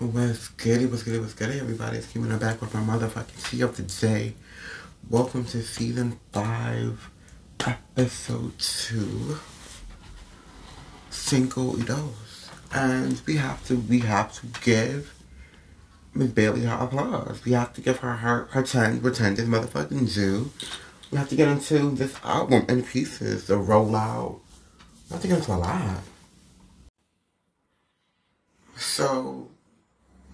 What's good? What's good? What's good? Everybody, it's Kimmy back with my motherfucking tea of the day. Welcome to season five, episode two, Cinco y Dos, and we have to we have to give Miss Bailey her applause. We have to give her her her ten pretended motherfucking due. We have to get into this album in pieces, the rollout. We have to get into a lot. So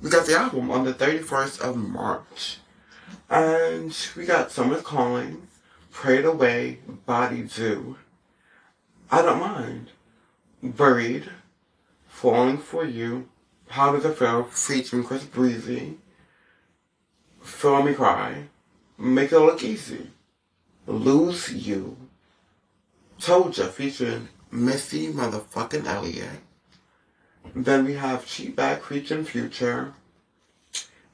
we got the album on the 31st of March. And we got Summer's Calling, Prayed Away, Body Do. I Don't Mind, Buried, Falling For You, How Does It Feel, featuring Chris Breezy, Feel Me Cry, Make It Look Easy, Lose You, Told Ya, featuring Missy motherfucking Elliott, then we have Cheatback Creature Future.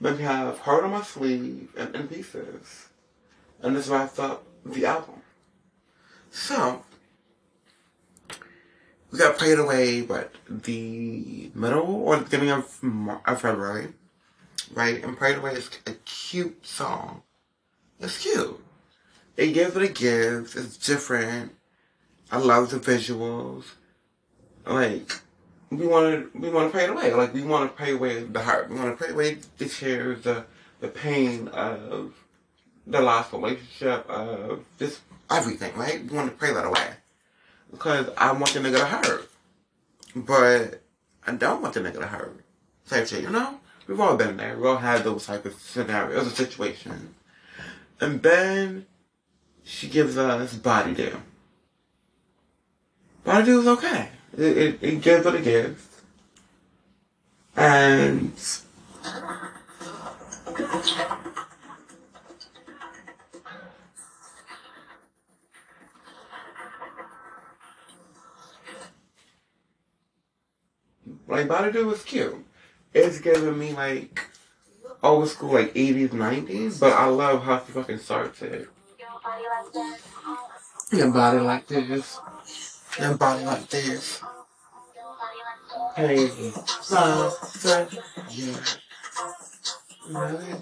Then we have Heart on My Sleeve and In Pieces. And this wraps up the album. So, we got Prayed Away, but the middle or the beginning of, of February, right? And Prayed Away is a cute song. It's cute. It gives what it gives. It's different. I love the visuals. Like, we want to we want to pray it away. Like we want to pray away the hurt. We want to pray away the tears, the the pain of the lost relationship, of just everything. Right? We want to pray that away because I want the nigga to hurt, but I don't want the nigga to hurt. Type shit, you know. We've all been there. We all had those type of scenarios or situations. And then she gives us body do. Body do is okay. It, it, it gives what it gives. And like Body Do was cute. It's giving me like old school like 80s, 90s, but I love how she fucking starts it. Your body like this. Your body like this. Hey, something, yeah. Really?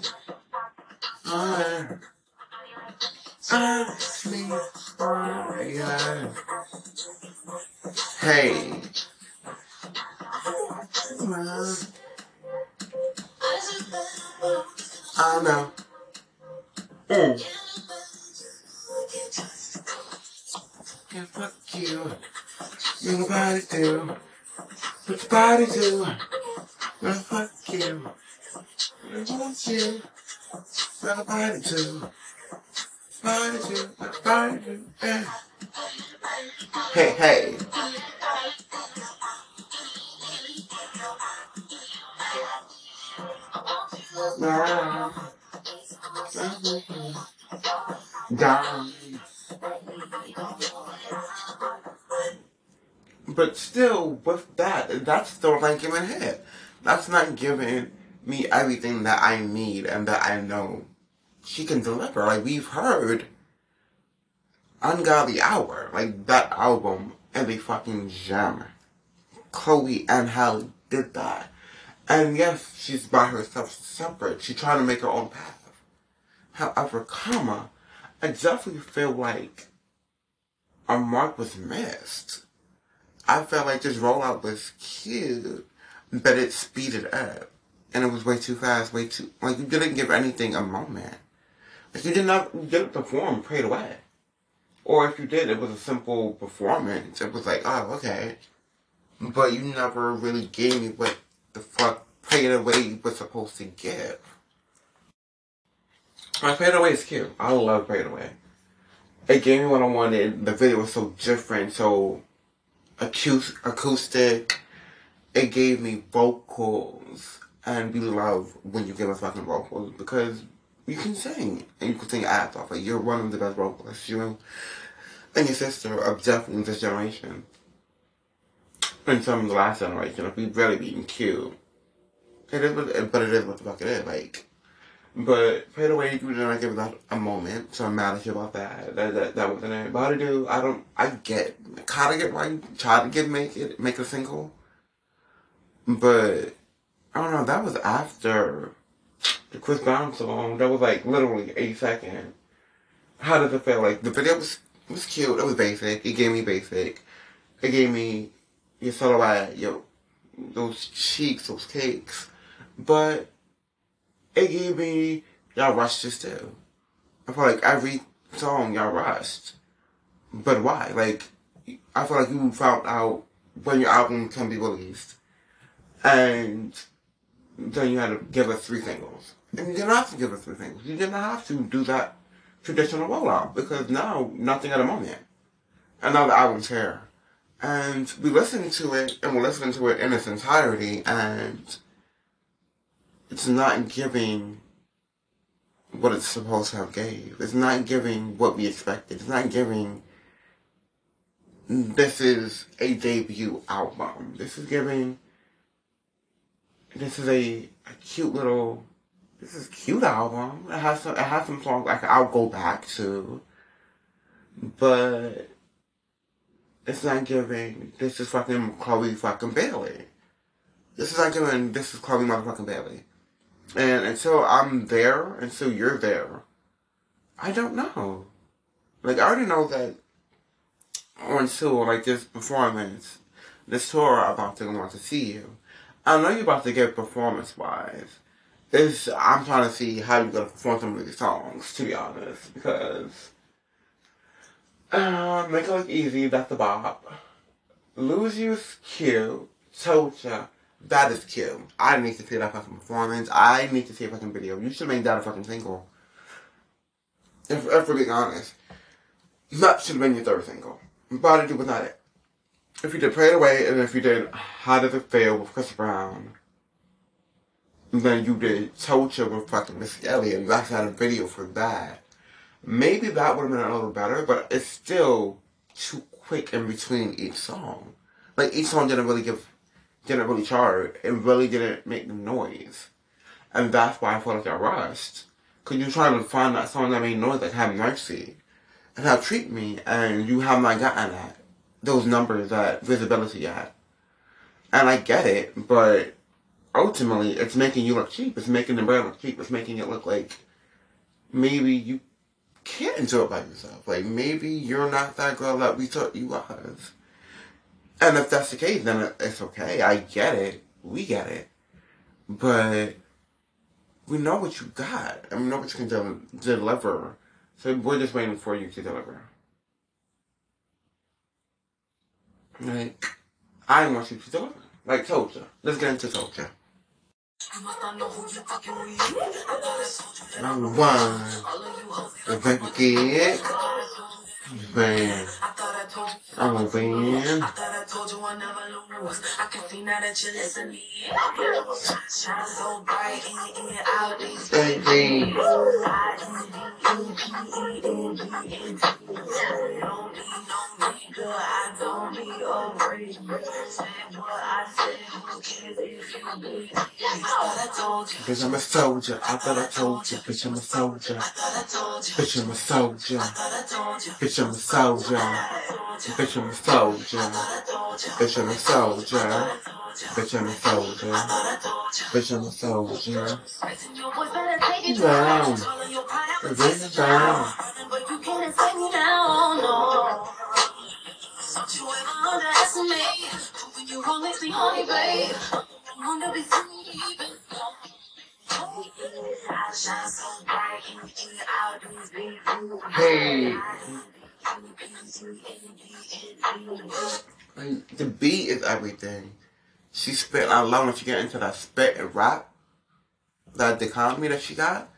Uh, ask me yeah. Hey. Uh, I know. Mm. Nobody do. What body do? Well, fuck you. I want you. What your body do? But still, with that, that's still not giving head. That's not giving me everything that I need and that I know she can deliver. Like we've heard Ungodly Hour, like that album and a fucking gem. Chloe and Halle did that. And yes, she's by herself separate. She's trying to make her own path. However, comma, I definitely feel like a mark was missed. I felt like this rollout was cute, but it speeded up. And it was way too fast, way too, like you didn't give anything a moment. Like you did not, you didn't perform, prayed away. Or if you did, it was a simple performance. It was like, oh, okay. But you never really gave me what the fuck prayed away was supposed to give. My Prayed Away is cute. I love Prayed Away. It gave me what I wanted. The video was so different, so acoustic. It gave me vocals, and we love when you give us fucking vocals because you can sing and you can sing ass off. Like you're one of the best vocalists. You know. and your sister are definitely this generation. And some of the last generation, if we really being cute. It is, what, but it is what the fuck it is. Like, but Pray Away Way we did not give that a moment, so I'm mad at you about that. That that, that wasn't how do? I don't. I get kind of get why you try to get make it make a single, but I don't know, that was after the Chris Brown song. That was like literally eight seconds. How does it feel? Like the video was was cute. It was basic. It gave me basic. It gave me your silhouette, your those cheeks, those cakes. But it gave me y'all rushed this too. I feel like every song y'all rushed. But why? Like I feel like you found out when your album can be released. And then you had to give us three singles. And you didn't have to give us three singles. You didn't have to do that traditional rollout because now nothing at the moment. And now the album's here. And we listened to it and we're listening to it in its entirety and it's not giving what it's supposed to have gave. It's not giving what we expected. It's not giving this is a debut album. This is giving this is a, a cute little this is cute album. It has some it has some songs like I'll go back to. But it's not giving this is fucking Chloe fucking Bailey. This is not giving this is Chloe motherfucking Bailey. And until I'm there, until you're there, I don't know. Like I already know that on tour, like this performance, this tour I'm about to want to see you. I know you're about to get performance wise. It's I'm trying to see how you're gonna perform some of these songs, to be honest, because uh, make it look easy, that's the bop. Lose You's cute. Told ya. That is cute. I need to see that fucking performance. I need to see a fucking video. You should make that a fucking single. If, if we're being honest. That should have been your third single. But it was not it. If you did Pray It Away and if you did How Does It Feel with Chris Brown, then you did Ya with fucking Missy Elliott. You actually had a video for that. Maybe that would have been a little better, but it's still too quick in between each song. Like each song didn't really give, didn't really charge. It really didn't make the noise, and that's why I felt like I rushed. Cause you're trying to find that someone that made noise, that Have Mercy, and How Treat Me, and you have not gotten that, those numbers, that visibility yet. And I get it, but ultimately, it's making you look cheap. It's making the brand look cheap. It's making it look like maybe you can't do it by yourself. Like maybe you're not that girl that we thought you was. And if that's the case, then it's okay. I get it. We get it. But we know what you got, and we know what you can de- deliver. So we're just waiting for you to deliver. Like, I want you to deliver. Like you. Let's get into you. Number one, the baby I'm a fan. I thought I told you I can see now that you're listening. Shine so bright in your out these baby. I don't be afraid. What I said, who cares if you bleed? Bitch, I'm a soldier. I thought I told you. Bitch, I'm a soldier. Bitch, I'm a soldier. Bitch, I'm a soldier. Bitch, I'm a soldier. Bitch, I'm a soldier. Bitch, I'm a soldier. Bitch, I'm a soldier. Down. Down. You down, no. Don't you ever underestimate. Proving you wrong makes me honey, babe. I wonder if you even Hey. The beat is everything. She spit. I love when she get into that spit and rap. That dichotomy that she got.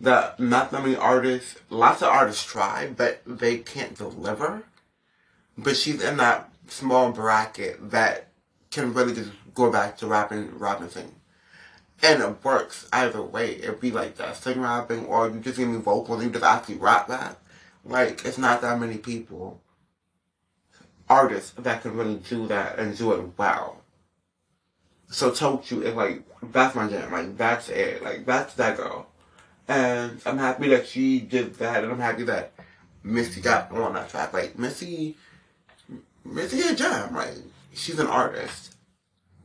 That not that many artists, lots of artists try, but they can't deliver. But she's in that small bracket that can really just go back to rapping, rapping, singing. And it works either way. It'd be like that sing rapping or you just give me vocals and you just actually rap that. Like, it's not that many people, artists, that can really do that and do it well. So Told is like, that's my jam. Like, that's it. Like, that's that girl. And I'm happy that she did that and I'm happy that Missy got on that track. Like, Missy, Missy a jam. Like, she's an artist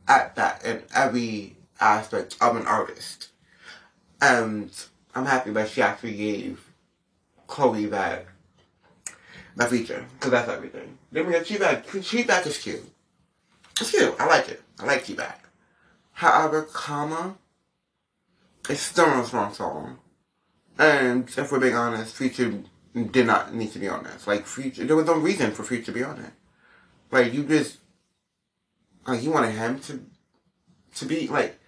at that in every aspect of an artist. And I'm happy that she actually gave Chloe that that feature because that's everything. I mean, Cheatback, Cheatback is cute. It's cute. I like it. I like Cheatback. However, comma, it's still a strong song. And if we're being honest, Future did not need to be on this. Like Future, there was no reason for Future to be on it. Like you just, like you wanted him to, to be like,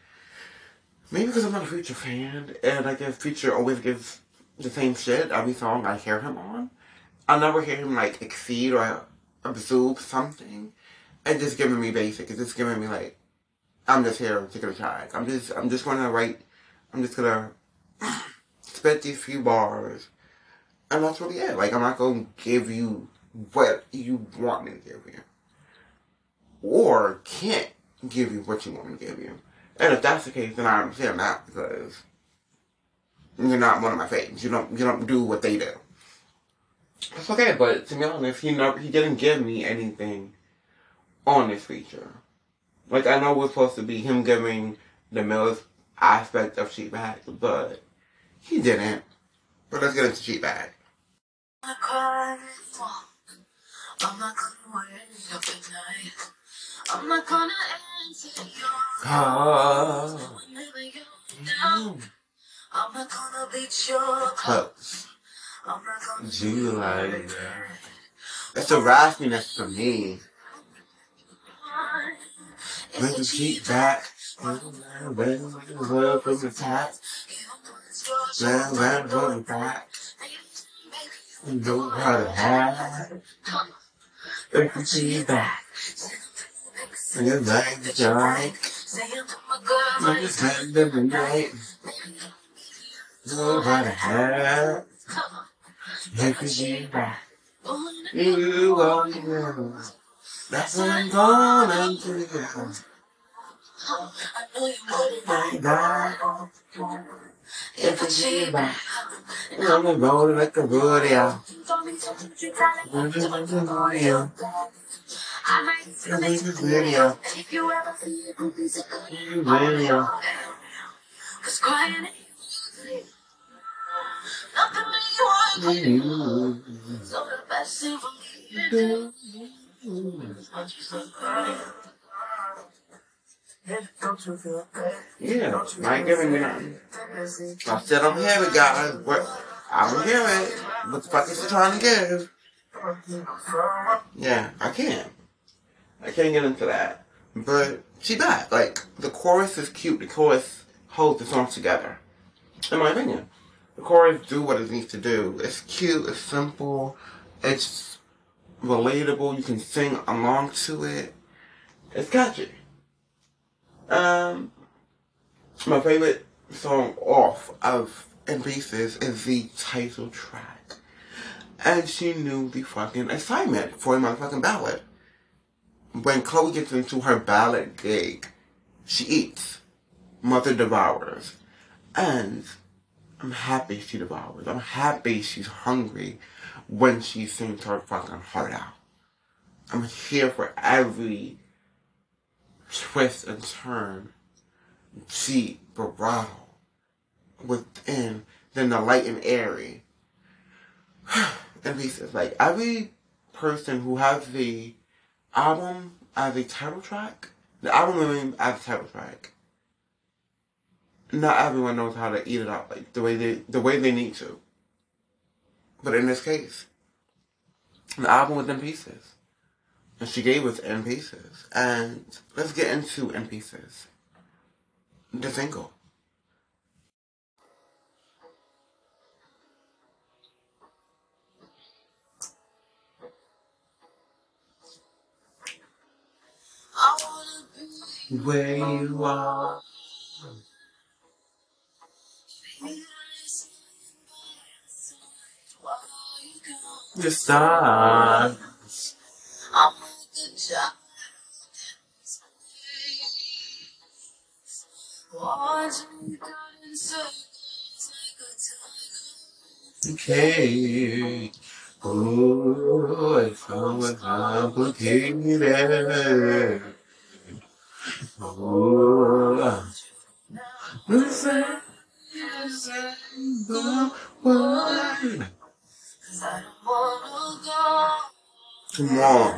maybe because I'm not a Future fan, and I guess Future always gives the same shit every song I hear him on. I never hear him like exceed or absorb something. It's just giving me basic. It's just giving me like, I'm just here to get a track. I'm just, I'm just gonna write, I'm just gonna spit these few bars. And that's really it. Like, I'm not gonna give you what you want me to give you. Or can't give you what you want me to give you. And if that's the case, then I understand that because you're not one of my faves. You don't, you don't do what they do. It's okay, but to be honest, he never, he didn't give me anything on this feature. Like, I know we're supposed to be him giving the Mills aspect of Cheatback, but he didn't. But let's get into Cheatback. I'm not gonna wait up at night. I'm not gonna answer your ah. call whenever you're down. I'm not gonna beat your clothes. I'm not gonna do like that. That's a raspiness for me. When you keep back, when the world from the top, round, round, round back, you know how to have. If you see back, and you like the joy, when you spend the night, That's what I'm gonna do. Like that. If it's you back, I'm gonna it like a rodeo. I'm a rodeo. I might make this video. If you ever see it, you video. Cause crying Yeah, ain't giving me nothing. I said I'm here, guys. What? I don't hear it. What the fuck is he trying to give? Yeah, I can't. I can't get into that. But she bad. Like, the chorus is cute. The chorus holds the song together. In my opinion. The chorus do what it needs to do. It's cute, it's simple, it's relatable, you can sing along to it. It's catchy. Um, my favorite song off of In Pieces is the title track. And she knew the fucking assignment for a motherfucking ballad. When Chloe gets into her ballad gig, she eats. Mother devours. And I'm happy she devours. I'm happy she's hungry when she sings her fucking heart out. I'm here for every twist and turn, deep vibrato within, then the light and airy. and pieces. Like every person who has the album as a title track, the album name as a title track, not everyone knows how to eat it up like the way they the way they need to. But in this case, the album was in pieces. And she gave us in pieces. And let's get into in pieces. The single. Where you are. The stars. Okay. Oh, it's so complicated. Oh. Come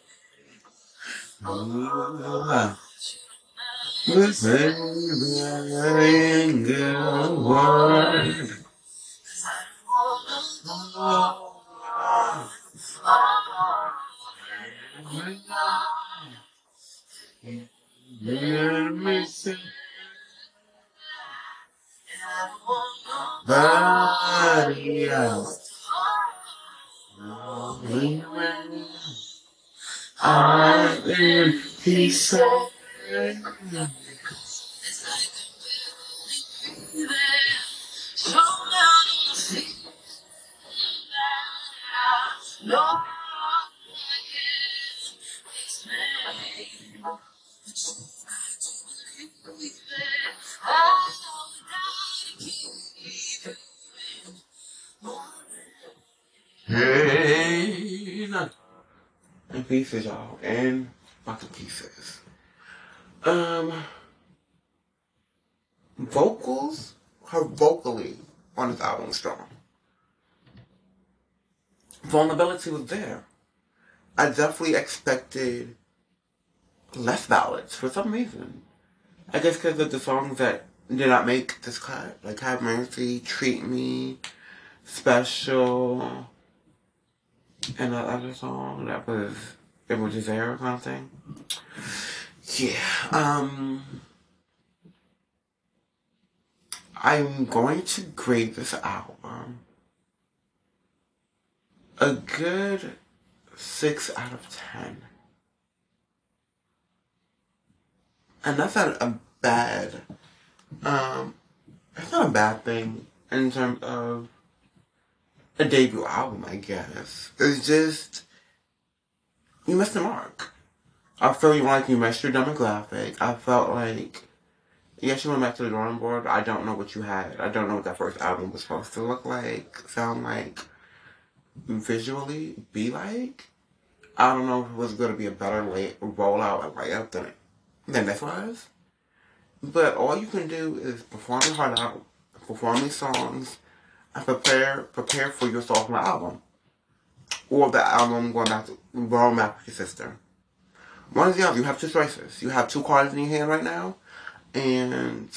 Listen, the word. Let peace. Hey, in pieces, y'all, and the pieces. Um, vocals, her vocally on this album was strong. Vulnerability was there. I definitely expected less ballads for some reason. I guess because of the songs that did not make this cut, like Have Mercy, Treat Me, Special, and that other song that was just there kind of thing. Yeah. Um I'm going to grade this album a good six out of ten. And that's not a bad um it's not a bad thing in terms of a debut album, I guess. It's just you missed the mark. I feel like you missed your demographic. I felt like yes, you went back to the drawing board. I don't know what you had. I don't know what that first album was supposed to look like, sound like, visually be like. I don't know if it was going to be a better lay- rollout and layup than than this was. But all you can do is perform your heart out, perform these songs, and prepare prepare for your sophomore album. Or the album going back to with your sister. One of the other, you have two choices. You have two cards in your hand right now, and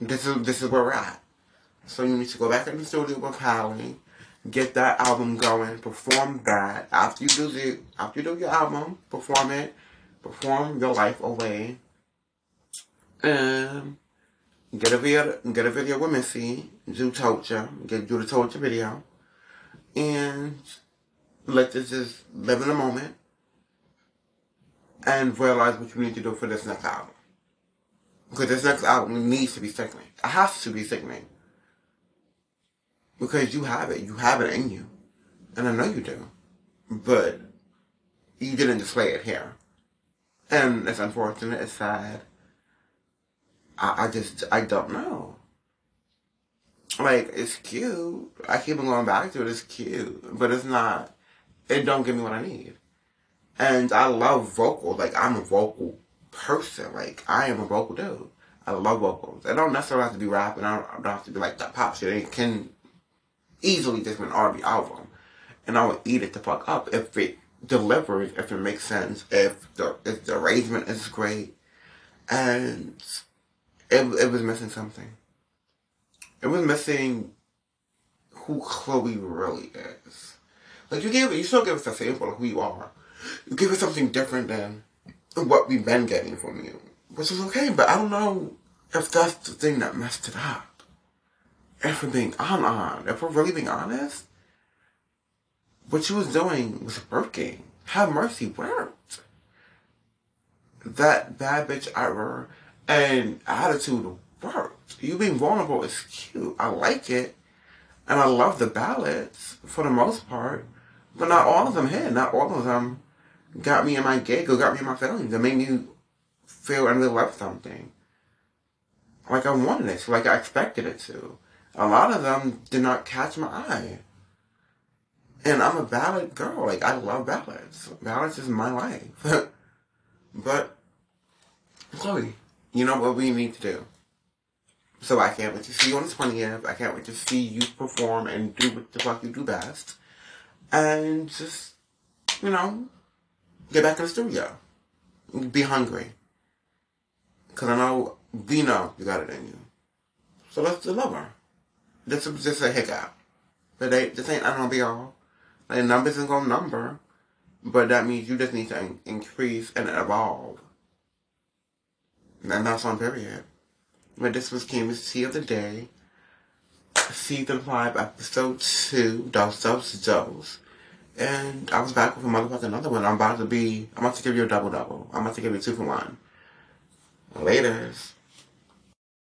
this is this is where we're at. So you need to go back in the studio with Halle, get that album going, perform that. After you do the after you do your album, perform it, perform your life away, and get a video get a video with Missy, do torture, get do the torture video, and let this just live in the moment and realize what you need to do for this next album. Because this next album needs to be sickening. It has to be sickening. Because you have it. You have it in you. And I know you do. But you didn't display it here. And it's unfortunate, it's sad. I, I just, I don't know. Like, it's cute. I keep on going back to it, it's cute. But it's not, it don't give me what I need. And I love vocal. Like, I'm a vocal person. Like, I am a vocal dude. I love vocals. I don't necessarily have to be rapping. I don't, I don't have to be like that pop shit. It can easily just be an R&B album. And I would eat it the fuck up if it delivers, if it makes sense, if the, if the arrangement is great. And it, it was missing something. It was missing who Chloe really is. Like you gave, you still give us a sample of who you are. You give us something different than what we've been getting from you, which is okay. But I don't know if that's the thing that messed it up. If we're being on on, if we're really being honest, what she was doing was working. Have mercy worked. That bad bitch ever and attitude worked. You being vulnerable is cute. I like it. And I love the ballads for the most part. But not all of them hit. Not all of them got me in my gig or got me in my feelings. It made me feel I really loved something. Like I wanted it to, like I expected it to. A lot of them did not catch my eye. And I'm a ballad girl. Like I love ballads. Ballads is my life. but Chloe, you know what we need to do. So I can't wait to see you on the 20th. I can't wait to see you perform and do what the fuck you do best. And just, you know, get back in the studio. Be hungry. Because I know, we know you got it in you. So let's deliver. This is just a hiccup. But they, this ain't I don't be all. Like numbers is gonna number. But that means you just need to in- increase and evolve. And that's on period. But this was Kim's Tea of the Day. Season 5, Episode 2, Dose Dose Dose. And I was back with a motherfucking another one. I'm about to be, I'm about to give you a double double. I'm about to give you two for one. Laters.